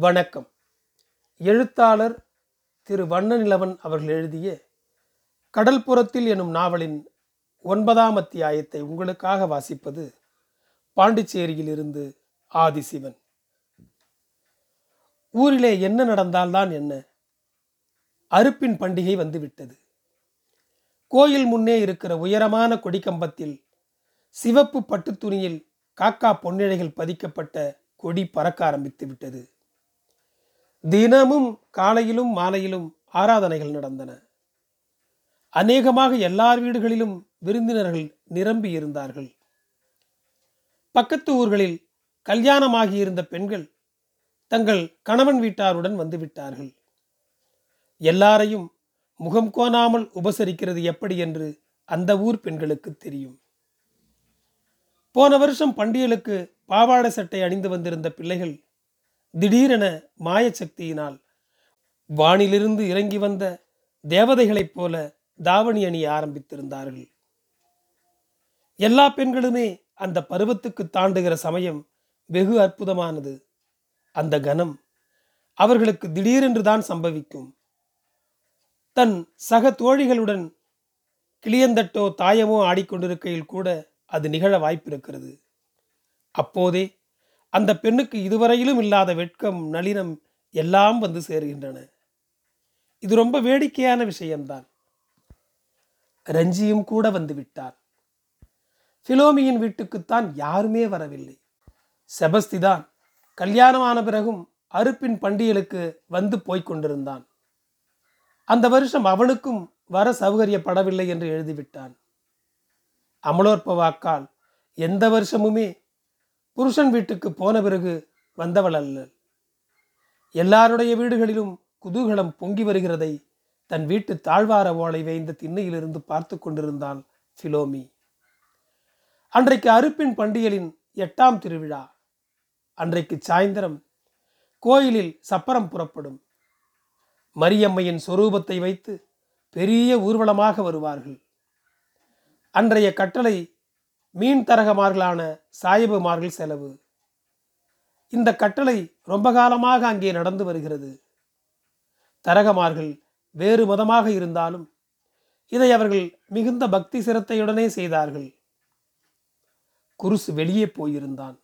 வணக்கம். எழுத்தாளர் திரு வண்ணநிலவன் அவர்கள் எழுதிய கடல்புறத்தில் எனும் நாவலின் ஒன்பதாம் அத்தியாயத்தை உங்களுக்காக வாசிப்பது பாண்டிச்சேரியிலிருந்து ஆதிசிவன். ஊரிலே என்ன நடந்தால்தான் என்ன? அறுப்பின் பண்டிகை வந்துவிட்டது. கோயில் முன்னே இருக்கிற உயரமான கொடிக்கம்பத்தில் சிவப்பு பட்டு துணியில் காக்கா பொன்னிழைகள் பதிக்கப்பட்ட கொடி பறக்க ஆரம்பித்து விட்டது தினமும் காலையிலும் மாலையிலும் ஆராதனைகள் நடந்தன. அநேகமாக எல்லார் வீடுகளிலும் விருந்தினர்கள் நிரம்பி இருந்தார்கள். பக்கத்து ஊர்களில் கல்யாணமாகியிருந்த பெண்கள் தங்கள் கணவன் வீட்டாருடன் வந்துவிட்டார்கள் எல்லாரையும் முகம் கோணாமல் உபசரிக்கிறது எப்படி என்று அந்த ஊர் பெண்களுக்கு தெரியும். போன வருஷம் பண்டிகைகளுக்கு பாவாடை சட்டை அணிந்து வந்திருந்த பிள்ளைகள் திடீரென மாயசக்தியினால் வானிலிருந்து இறங்கி வந்த தேவதைகளைப் போல தாவணி அணிய ஆரம்பித்திருந்தார்கள். எல்லா பெண்களுமே அந்த பருவத்துக்கு தாண்டுகிற சமயம் வெகு அற்புதமானது. அந்த கணம் அவர்களுக்கு திடீரென்று தான் சம்பவிக்கும். தன் சக தோழிகளுடன் கிளியந்தட்டோ தாயமோ ஆடிக்கொண்டிருக்கையில் கூட அது நிகழ வாய்ப்பிருக்கிறது. அப்போதே அந்த பெண்ணுக்கு இதுவரையிலும் இல்லாத வெட்கம் நளினம் எல்லாம் வந்து சேருகின்றன. இது ரொம்ப வேடிக்கையான விஷயம்தான். ரஞ்சியும் கூட வந்து விட்டார். பிலோமியின் வீட்டுக்குத்தான் யாருமே வரவில்லை. செபஸ்திதான் கல்யாணமான பிறகும் அறுப்பின் பண்டிகைகளுக்கு வந்து போய்க் கொண்டிருந்தான். அந்த வருஷம் அவனுக்கும் வர சௌகரியப்படவில்லை என்று எழுதிவிட்டான். அமலோற்ப வாக்கால் எந்த வருஷமுமே புருஷன் வீட்டுக்கு போன பிறகு வந்தவள் அல்ல. எல்லாருடைய வீடுகளிலும் குதூகலம் பொங்கி வருகிறதை தன் வீட்டு தாழ்வார ஓலை வேய்ந்த திண்ணையிலிருந்து பார்த்து கொண்டிருந்தாள் ஃபிலோமி அன்றைக்கு அறுப்பின் பண்டிகையின் எட்டாம் திருவிழா. அன்றைக்கு சாயந்தரம் கோயிலில் சப்பரம் புறப்படும். மரியம்மையின் சொரூபத்தை வைத்து பெரிய ஊர்வலமாக வருவார்கள். அன்றைய கட்டளை மீன் தரகமார்களான சாயபுமார்கள் செலவு. இந்த கட்டளை ரொம்ப காலமாக அங்கே நடந்து வருகிறது. தரகமார்கள் வேறு மதமாக இருந்தாலும் இதை அவர்கள் மிகுந்த பக்தி சிரத்தையுடனே செய்தார்கள். குருசு வெளியே போயிருந்தான்.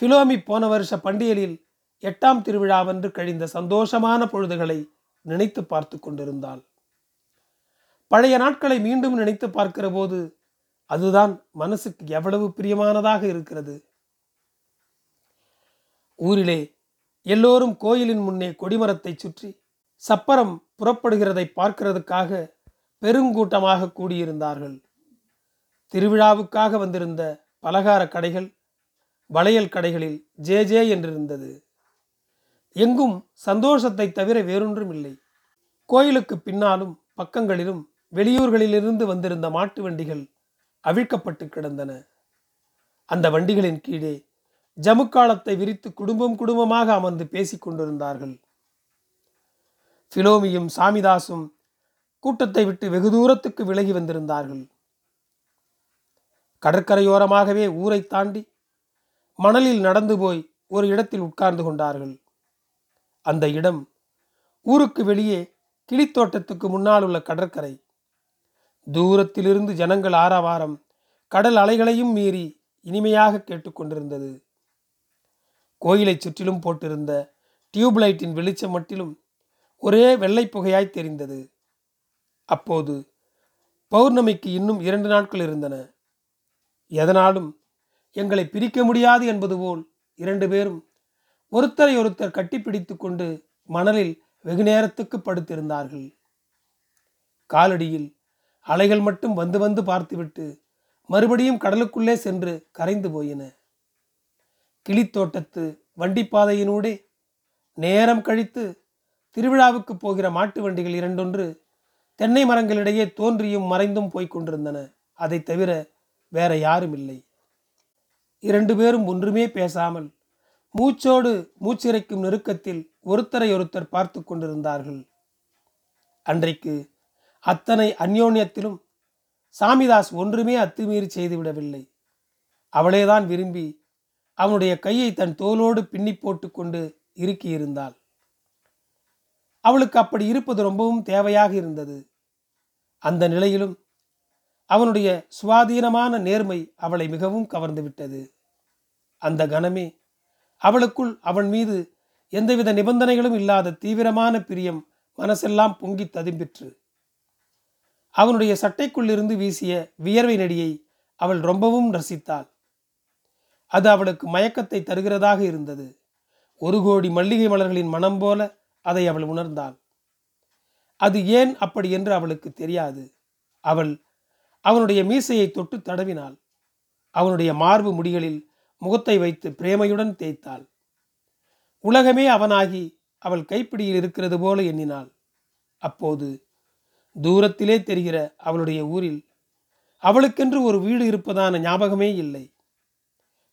பிலோமி போன வருஷ பண்டிகையில் எட்டாம் திருவிழாவென்று கழிந்த சந்தோஷமான பொழுதுகளை நினைத்து பார்த்து கொண்டிருந்தாள். பழைய நாட்களை மீண்டும் நினைத்து பார்க்கிற போது அதுதான் மனசுக்கு எவ்வளவு பிரியமானதாக இருக்கிறது. ஊரிலே எல்லோரும் கோயிலின் முன்னே கொடிமரத்தை சுற்றி சப்பரம் புறப்படுகிறதை பார்க்கிறதுக்காக பெருங்கூட்டமாக கூடியிருந்தார்கள். திருவிழாவுக்காக வந்திருந்த பலகார கடைகள் வளையல் கடைகளில் ஜே ஜே என்றிருந்தது. எங்கும் சந்தோஷத்தை தவிர வேறொன்றும் இல்லை கோயிலுக்கு பின்னாலும் பக்கங்களிலும் வெளியூர்களிலிருந்து வந்திருந்த மாட்டு வண்டிகள் அவிழ்க்கப்பட்டு கிடந்தன. அந்த வண்டிகளின் கீழே ஜமுக்காலத்தை விரித்து குடும்பம் குடும்பமாக அமர்ந்து பேசிக் கொண்டிருந்தார்கள். பிலோமியும் சாமிதாசும் கூட்டத்தை விட்டு வெகு தூரத்துக்கு விலகி வந்திருந்தார்கள். கடற்கரையோரமாகவே ஊரை தாண்டி மணலில் நடந்து போய் ஒரு இடத்தில் உட்கார்ந்து கொண்டார்கள். அந்த இடம் ஊருக்கு வெளியே கிளித்தோட்டத்துக்கு முன்னால் உள்ள கடற்கரை. தூரத்திலிருந்து ஜனங்கள் ஆரவாரம் கடல் அலைகளையும் மீறி இனிமையாக கேட்டுக்கொண்டிருந்தது கோயிலை சுற்றிலும் போட்டிருந்த டியூப்லைட்டின் வெளிச்சம் மட்டிலும் ஒரே வெள்ளை புகையாய் தெரிந்தது. அப்போது பௌர்ணமிக்கு இன்னும் இரண்டு நாட்கள் இருந்தன. எதனாலும் எங்களை பிரிக்க முடியாது என்பது போல் இரண்டு பேரும் ஒருத்தரை ஒருத்தர் கட்டிப்பிடித்து கொண்டு மணலில் வெகு நேரத்துக்கு படுத்திருந்தார்கள். காலடியில் அலைகள் மட்டும் வந்து வந்து பார்த்துவிட்டு மறுபடியும் கடலுக்குள்ளே சென்று கரைந்து போயின. கிளித்தோட்டத்து வண்டிப்பாதையினூடே நேரம் கழித்து திருவிழாவுக்கு போகிற மாட்டு வண்டிகள் இரண்டொன்று தென்னை மரங்களிடையே தோன்றியும் மறைந்தும் போய்க் கொண்டிருந்தன. அதை தவிர வேற யாரும் இல்லை இரண்டு பேரும் ஒன்றுமே பேசாமல் மூச்சோடு மூச்சிறைக்கும் நெருக்கத்தில் ஒருத்தரை ஒருத்தர் பார்த்து கொண்டிருந்தார்கள். அன்றைக்கு அத்தனை அந்யோன்யத்திலும் சாமிதாஸ் ஒன்றுமே அத்துமீறி செய்துவிடவில்லை. அவளேதான் விரும்பி அவனுடைய கையை தன் தோளோடு பின்னி போட்டுக்கொண்டு இருக்கியிருந்தாள் அவளுக்கு அப்படி இருப்பது ரொம்பவும் தேவையாக இருந்தது. அந்த நிலையிலும் அவனுடைய சுவாதீனமான நேர்மை அவளை மிகவும் கவர்ந்து விட்டது. அந்த கணமே அவளுக்குள் அவன் மீது எந்தவித நிபந்தனைகளும் இல்லாத தீவிரமான பிரியம் மனசெல்லாம் பொங்கி ததும்பிற்று. அவனுடைய சட்டைக்குள்ளிருந்து வீசிய வியர்வை நடியை அவள் ரொம்பவும் ரசித்தாள். அது அவளுக்கு மயக்கத்தை தருகிறதாக இருந்தது. ஒரு கோடி மல்லிகை மலர்களின் மனம் போல அதை அவள் உணர்ந்தாள். அது ஏன் அப்படி என்று அவளுக்கு தெரியாது. அவள் அவனுடைய மீசையை தொட்டு தடவினாள். அவனுடைய மார்பு முடிகளில் முகத்தை வைத்து பிரேமையுடன் தேய்த்தாள். உலகமே அவனாகி அவள் கைப்பிடியில் இருக்கிறது போல எண்ணினாள். அப்போது தூரத்திலே தெரிகிற அவளுடைய ஊரில் அவளுக்கென்று ஒரு வீடு இருப்பதான ஞாபகமே இல்லை.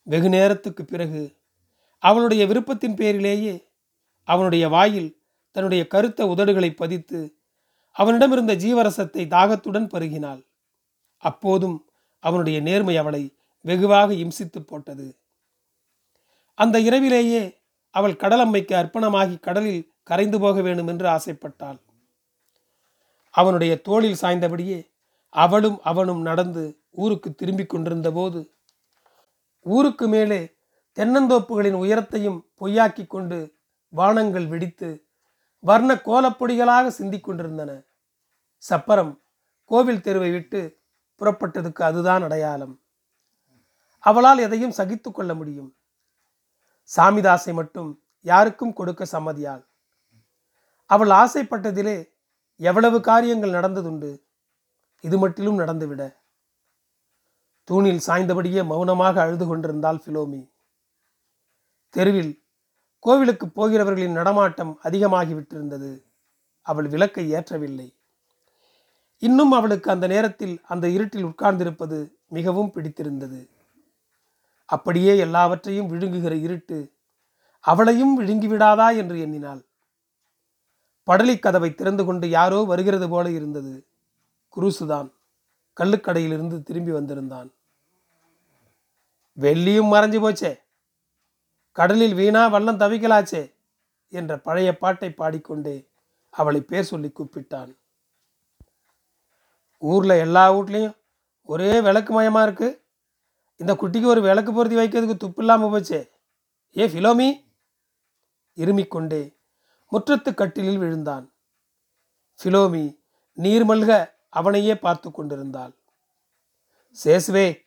வெகு நேரத்துக்கு பிறகு அவளுடைய விருப்பத்தின் பேரிலேயே அவனுடைய வாயில் தன்னுடைய கருத்த உதடுகளை பதித்து அவனிடமிருந்த ஜீவரசத்தை தாகத்துடன் பருகினாள். அப்போதும் அவனுடைய நேர்மை அவளை வெகுவாக இம்சித்து போட்டது. அந்த இரவிலேயே அவள் கடலம்மைக்கு அர்ப்பணமாகி கடலில் கரைந்து போக வேண்டும் என்று ஆசைப்பட்டாள். அவனுடைய தோளில் சாய்ந்தபடியே அவளும் அவனும் நடந்து ஊருக்கு திரும்பிக் கொண்டிருந்த போது ஊருக்கு மேலே தென்னந்தோப்புகளின் உயரத்தையும் பொய்யாக்கி கொண்டு வானங்கள் வெடித்து வர்ண கோலப்பொடிகளாக சிந்திக் கொண்டிருந்தன. சப்பரம் கோவில் தெருவை விட்டு புறப்பட்டதுக்கு அதுதான் அடையாளம். அவளால் எதையும் சகித்து கொள்ள முடியும். சாமிதாசை மட்டும் யாருக்கும் கொடுக்க சம்மதியாள். அவள் ஆசைப்பட்டதிலே எவ்வளவு காரியங்கள் நடந்ததுண்டு? இது மட்டிலும் நடந்துவிட. தூணில் சாய்ந்தபடியே மௌனமாக அழுது கொண்டிருந்தாள் பிலோமி தெருவில் கோவிலுக்கு போகிறவர்களின் நடமாட்டம் அதிகமாகிவிட்டிருந்தது. அவள் விளக்கை ஏற்றவில்லை. இன்னும் அவளுக்கு அந்த நேரத்தில் அந்த இருட்டில் உட்கார்ந்திருப்பது மிகவும் பிடித்திருந்தது. அப்படியே எல்லாவற்றையும் விழுங்குகிற இருட்டு அவளையும் விழுங்கிவிடாதா என்று எண்ணினாள். படலிக் கதவை திறந்து கொண்டு யாரோ வருகிறது போல இருந்தது. குருசுதான். கள்ளுக்கடையிலிருந்து திரும்பி வந்திருந்தான். வெள்ளியும் மறைஞ்சு போச்சே. கடலில் வீணா வல்லம் தவிக்கலாச்சே என்ற பழைய பாட்டை பாடிக்கொண்டே அவளை பேர் சொல்லி கூப்பிட்டான். ஊரில் எல்லா வீட்லேயும் ஒரே விளக்கு மயமாக இருக்கு. இந்த குட்டிக்கு ஒரு விளக்கு பொருத்தி வைக்கிறதுக்கு துப்பு இல்லாமல் போச்சே. ஏ ஃபிலோமி? இருமிக்கொண்டே முற்றத்து கட்டிலில் விழுந்தான். ஃபிலோமி நீர்மல்க அவனையே பார்த்து கொண்டிருந்தாள். சேசுவே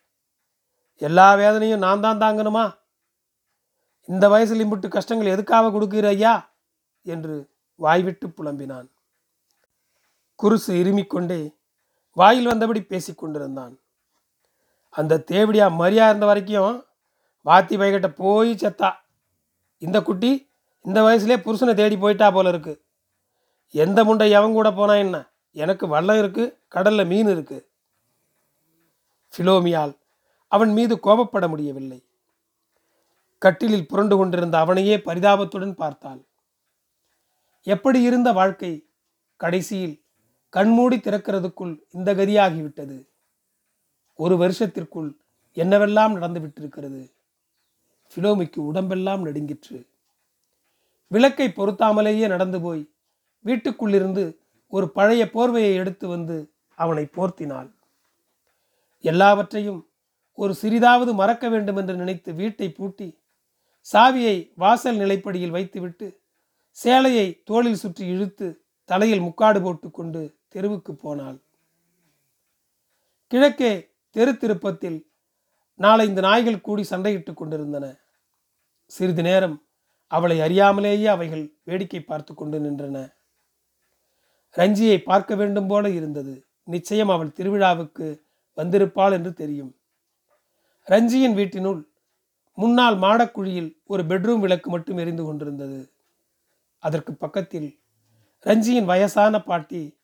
எல்லா வேதனையும் நான் தான் தாங்கணுமா? இந்த வயசில் இம்புட்டு கஷ்டங்கள் எதுக்காக கொடுக்கிற ஐயா? என்று வாய்விட்டு புலம்பினான். குருசு இருமிக்கொண்டே வாயில் வந்தபடி பேசிக் கொண்டிருந்தான். அந்த தேவடியா மரியா இருந்த வரைக்கும் வாத்தி பைகிட்ட போய் செத்தா இந்த குட்டி இந்த வயசுலேயே புருஷனை தேடி போயிட்டா போல இருக்கு. எந்த முண்டை எவன் கூட போனா என்ன? எனக்கு வல்லம் இருக்கு கடல்ல மீன் இருக்கு. ஃபிலோமியால் அவன் மீது கோபப்பட முடியவில்லை. கட்டிலில் புரண்டு கொண்டிருந்த அவனையே பரிதாபத்துடன் பார்த்தாள். எப்படி இருந்த வாழ்க்கை? கடைசியில் கண்மூடி திறக்கிறதுக்குள் இந்த கதியாகிவிட்டது. ஒரு வருஷத்திற்குள் என்னவெல்லாம் நடந்து விட்டிருக்கிறது ஃபிலோமிக்கு உடம்பெல்லாம் நடுங்கிற்று. விளக்கை பொருத்தாமலேயே நடந்து போய் வீட்டுக்குள்ளிருந்து ஒரு பழைய போர்வையை எடுத்து வந்து அவனை போர்த்தினாள். எல்லாவற்றையும் ஒரு சிறிதாவது மறக்க வேண்டும் என்று நினைத்து வீட்டை பூட்டி சாவியை வாசல் நிலைப்படியில் வைத்துவிட்டு சேலையை தோளில் சுற்றி இழுத்து தலையில் முக்காடு போட்டுக்கொண்டு தெருவுக்கு போனாள். கிழக்கே தெரு திருப்பத்தில் நாளை இந்த நாய்கள் கூடி சண்டையிட்டுக் கொண்டிருந்தன. சிறிது நேரம் அவளை அறியாமலேயே அவைகள் வேடிக்கை பார்த்து கொண்டு நின்றன. ரஞ்சியை பார்க்க வேண்டும் போல இருந்தது. நிச்சயம் அவள் திருவிழாவுக்கு வந்திருப்பாள் என்று தெரியும். ரஞ்சியின் வீட்டினுள் முன்னால் மாடக்குழியில் ஒரு பெட்ரூம் விளக்கு மட்டும் எரிந்து கொண்டிருந்தது. அதற்கு பக்கத்தில் ரஞ்சியின் வயசான பாட்டி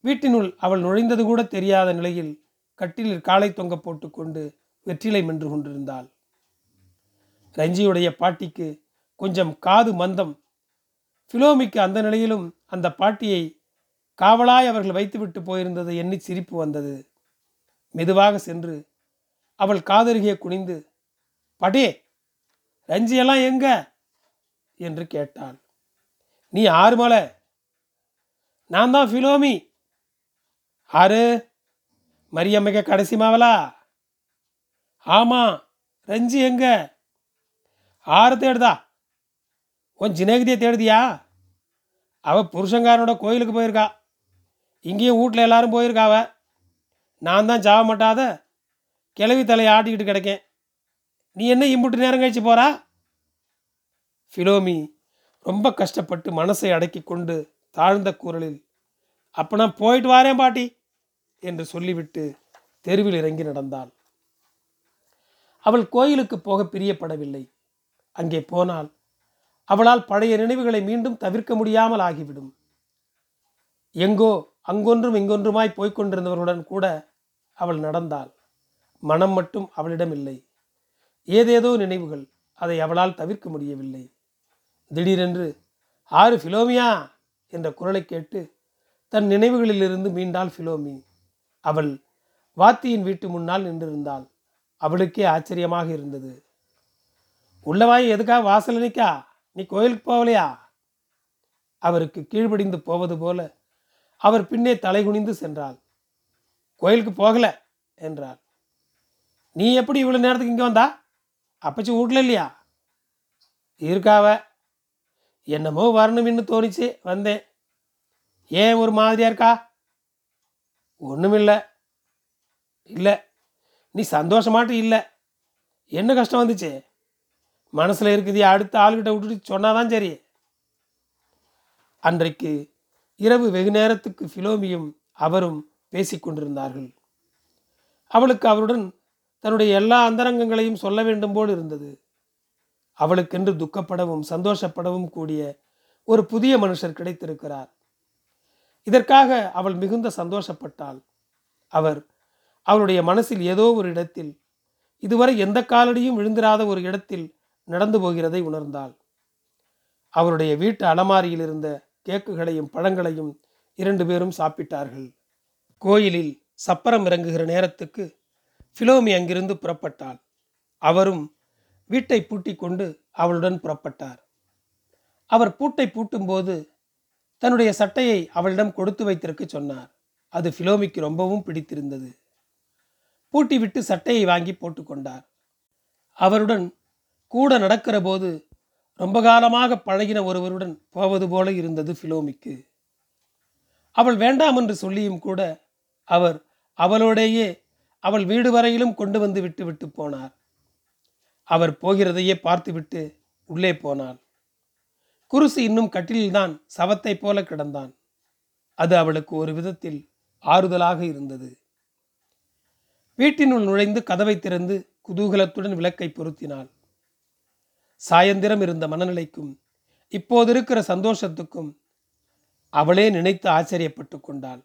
வீட்டினுள் அவள் நுழைந்தது கூட தெரியாத நிலையில் கட்டிலில் காலை தொங்க போட்டுக்கொண்டு வெற்றிலை மென்று கொண்டிருந்தாள். ரஞ்சியுடைய பாட்டிக்கு கொஞ்சம் காது மந்தம். பிலோமிக்கு அந்த நிலையிலும் அந்த பாட்டியை காவலாய் அவர்கள் வைத்துவிட்டு போயிருந்ததை எண்ணி சிரிப்பு வந்தது. மெதுவாக சென்று அவள் காதருகே குனிந்து படே ரஞ்சியெல்லாம் எங்க? என்று கேட்டாள். நீ ஆறு மலை. நான் தான் ஃபிலோமி. ஆறு? மரியம்மைக்க கடைசி மாவலா? ஆமாம் ரஞ்சி எங்க? ஆறு தேடுதா. உன் ஜினேகதியை தேடுதியா? அவள் புருஷங்காரனோட கோயிலுக்கு போயிருக்கா. இங்கேயும் வீட்டில் எல்லாரும் போயிருக்காவ நான் தான் சாவ மாட்டாத. கிளவி தலையை ஆட்டிக்கிட்டு கிடக்கேன். நீ என்ன இம்புட்டு நேரம் கழிச்சு போகிறா ஃபிலோமி ரொம்ப கஷ்டப்பட்டு மனசை அடக்கி கொண்டு தாழ்ந்த குரலில் அப்போ நான் போயிட்டு வாரேன் பாட்டி என்று சொல்லிவிட்டு தெருவில் இறங்கி நடந்தாள். அவள் கோயிலுக்கு போக பிரியப்படவில்லை. அங்கே போனால் அவளால் பழைய நினைவுகளை மீண்டும் தவிர்க்க முடியாமல் ஆகிவிடும். எங்கோ அங்கொன்றும் இங்கொன்றுமாய் போய்கொண்டிருந்தவர்களுடன் கூட அவள் நடந்தாள். மனம் மட்டும் அவளிடம் இல்லை. ஏதேதோ நினைவுகள் அதை அவளால் தவிர்க்க முடியவில்லை. திடீரென்று ஆறு ஃபிலோமியா! என்ற குரலை கேட்டு தன் நினைவுகளிலிருந்து மீண்டாள் ஃபிலோமி. அவள் வாத்தியின் வீட்டு முன்னால் நின்றிருந்தாள். அவளுக்கே ஆச்சரியமாக இருந்தது. உள்ளவாய் எதுக்கா? வாசல் நினைக்கா நீ கோயிலுக்கு போகலையா? அவருக்கு கீழ்ப்படிந்து போவது போல அவர் பின்னே தலைகுனிந்து சென்றாள். கோயிலுக்கு போகல என்றாள். நீ எப்படி இவ்வளோ நேரத்துக்கு இங்கே வந்தா? அப்பச்சி வீட்டில் இல்லையா? இருக்காவ. என்னமோ வரணும்னு தோணிச்சு வந்தேன். ஏன் ஒரு மாதிரியா இருக்கா? ஒன்றுமில்லை இல்லை. நீ சந்தோஷமாட்டும் இல்லை. என்ன கஷ்டம் வந்துச்சு? மனசில் இருக்குது அடுத்த ஆளுகிட்ட விட்டுட்டு சொன்னாதான் சரி. அன்றைக்கு இரவு வெகு நேரத்துக்கு ஃபிலோமியும் அவரும் பேசிக்கொண்டிருந்தார்கள் அவளுக்கு அவருடன் தன்னுடைய எல்லா அந்தரங்கங்களையும் சொல்ல வேண்டும் போல் இருந்தது. அவளுக்கென்று துக்கப்படவும் சந்தோஷப்படவும் கூடிய ஒரு புதிய மனுஷர் கிடைத்திருக்கிறார். இதற்காக அவள் மிகுந்த சந்தோஷப்பட்டாள். அவர் அவளுடைய மனசில் ஏதோ ஒரு இடத்தில் இதுவரை எந்த காலடியும் விழுந்திராத ஒரு இடத்தில் நடந்து போகிறதை உணர்ந்தாள். அவருடைய வீட்டு அலமாரியில் இருந்த கேக்குகளையும் பழங்களையும் இரண்டு பேரும் சாப்பிட்டார்கள். கோயிலில் சப்பரம் இறங்குகிற நேரத்துக்கு ஃபிலோமி அங்கிருந்து புறப்பட்டாள். அவரும் வீட்டை பூட்டிக் கொண்டு அவளுடன் புறப்பட்டார். அவர் பூட்டை பூட்டும்போது தன்னுடைய சட்டையை அவளிடம் கொடுத்து வைத்திருக்க சொன்னார். அது ஃபிலோமிக்கு ரொம்பவும் பிடித்திருந்தது. பூட்டிவிட்டு சட்டையை வாங்கி போட்டுக்கொண்டார் அவருடன் கூட நடக்கிற போது ரொம்ப காலமாக பழகின ஒருவருடன் போவது போல இருந்தது ஃபிலோமிக்கு. அவள் வேண்டாம் என்று சொல்லியும் கூட அவர் அவளோடேயே அவள் வீடு வரையிலும் கொண்டு வந்து விட்டு விட்டு போனார். அவர் போகிறதையே பார்த்துவிட்டு உள்ளே போனாள். குருசு இன்னும் கட்டிலில்தான் சவத்தை போல கிடந்தான். அது அவளுக்கு ஒரு விதத்தில் ஆறுதலாக இருந்தது. வீட்டினுள் நுழைந்து கதவை திறந்து குதூகலத்துடன் விளக்கை பொருத்தினாள். சாயந்திரம் இருந்த மனநிலைக்கும் இப்போது இருக்கிற சந்தோஷத்துக்கும் அவளே நினைத்து ஆச்சரியப்பட்டு கொண்டாள்.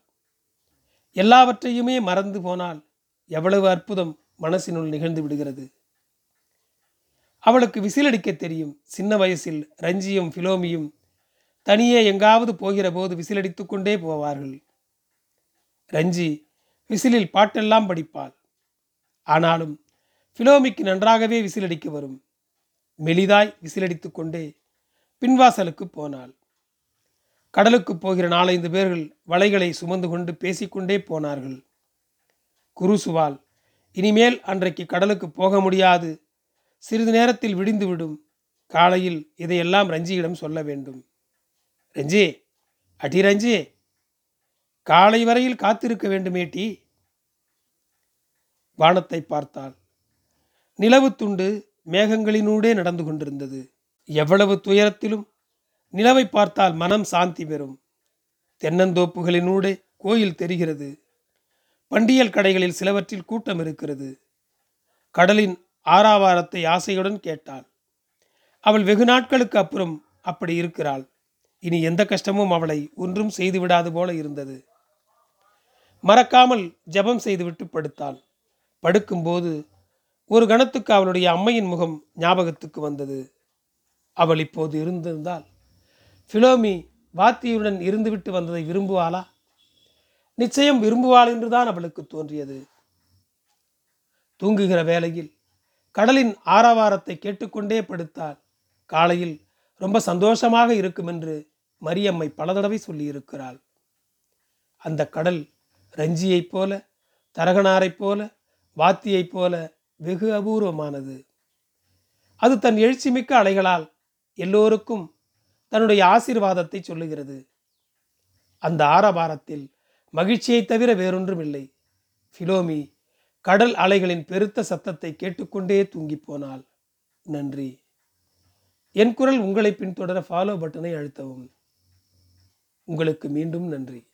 எல்லாவற்றையுமே மறந்து போனால் எவ்வளவு அற்புதம் மனசினுள் நிகழ்ந்து விடுகிறது. அவளுக்கு விசிலடிக்க தெரியும். சின்ன வயசில் ரஞ்சியும் பிலோமியும் தனியே எங்காவது போகிற போது விசிலடித்து கொண்டே போவார்கள். ரஞ்சி விசிலில் பாட்டெல்லாம் படிப்பாள். ஆனாலும் பிலோமிக்கு நன்றாகவே விசிலடிக்க வரும். மெலிதாய் விசிலடித்து கொண்டே பின்வாசலுக்கு போனாள். கடலுக்கு போகிற நாலைந்து பேர்கள் வலைகளை சுமந்து கொண்டு பேசிக்கொண்டே போனார்கள். குருசுவால் இனிமேல் அன்றைக்கு கடலுக்கு போக முடியாது. சிறிது நேரத்தில் விடிந்துவிடும் காலையில் இதையெல்லாம் ரஞ்சியிடம் சொல்ல வேண்டும். ரஞ்சி அடி ரஞ்சி காலை வரையில் காத்திருக்க வேண்டுமேட்டி வானத்தை பார்த்தாள். நிலவு துண்டு மேகங்களினூடே நடந்து கொண்டிருந்தது. எவ்வளவு துயரத்திலும் நிலவை பார்த்தால் மனம் சாந்தி பெறும். தென்னந்தோப்புகளினூடே கோயில் தெரிகிறது. பண்டியல் கடைகளில் சிலவற்றில் கூட்டம் இருக்கிறது. கடலின் ஆறாவாரத்தை ஆசையுடன் கேட்டாள். அவள் வெகு நாட்களுக்கு அப்புறம் அப்படி இருக்கிறாள். இனி எந்த கஷ்டமும் அவளை ஒன்றும் செய்துவிடாது போல இருந்தது. மறக்காமல் ஜெபம் செய்துவிட்டு படுத்தாள். படுக்கும்போது ஒரு கணத்துக்கு அவளுடைய அம்மையின் முகம் ஞாபகத்துக்கு வந்தது. அவள் இப்போது இருந்திருந்தால் ஃபிலோமி வாத்தியுடன் இருந்துவிட்டு வந்ததை விரும்புவாளா? நிச்சயம் விரும்புவாள் என்றுதான் அவளுக்கு தோன்றியது. தூங்குகிற வேளையில் கடலின் ஆரவாரத்தை கேட்டுக்கொண்டே படுத்தாள். காலையில் ரொம்ப சந்தோஷமாக இருக்கும் என்று மரியம்மை பல தடவை சொல்லியிருக்கிறாள். அந்த கடல் ரஞ்சியைப் போல தரகனாரைப் போல வாத்தியைப் போல வெகு அபூர்வமானது. அது தன் எழுச்சிமிக்க அலைகளால் எல்லோருக்கும் தன்னுடைய ஆசீர்வாதத்தை சொல்லுகிறது. அந்த ஆரபாரத்தில் மகிழ்ச்சியை தவிர வேறொன்றும் இல்லை ஃபிலோமி கடல் அலைகளின் பெருத்த சத்தத்தை கேட்டுக்கொண்டே தூங்கி போனாள். நன்றி. என் குரல் உங்களை பின்தொடர ஃபாலோ பட்டனை அழுத்தவும். உங்களுக்கு மீண்டும் நன்றி.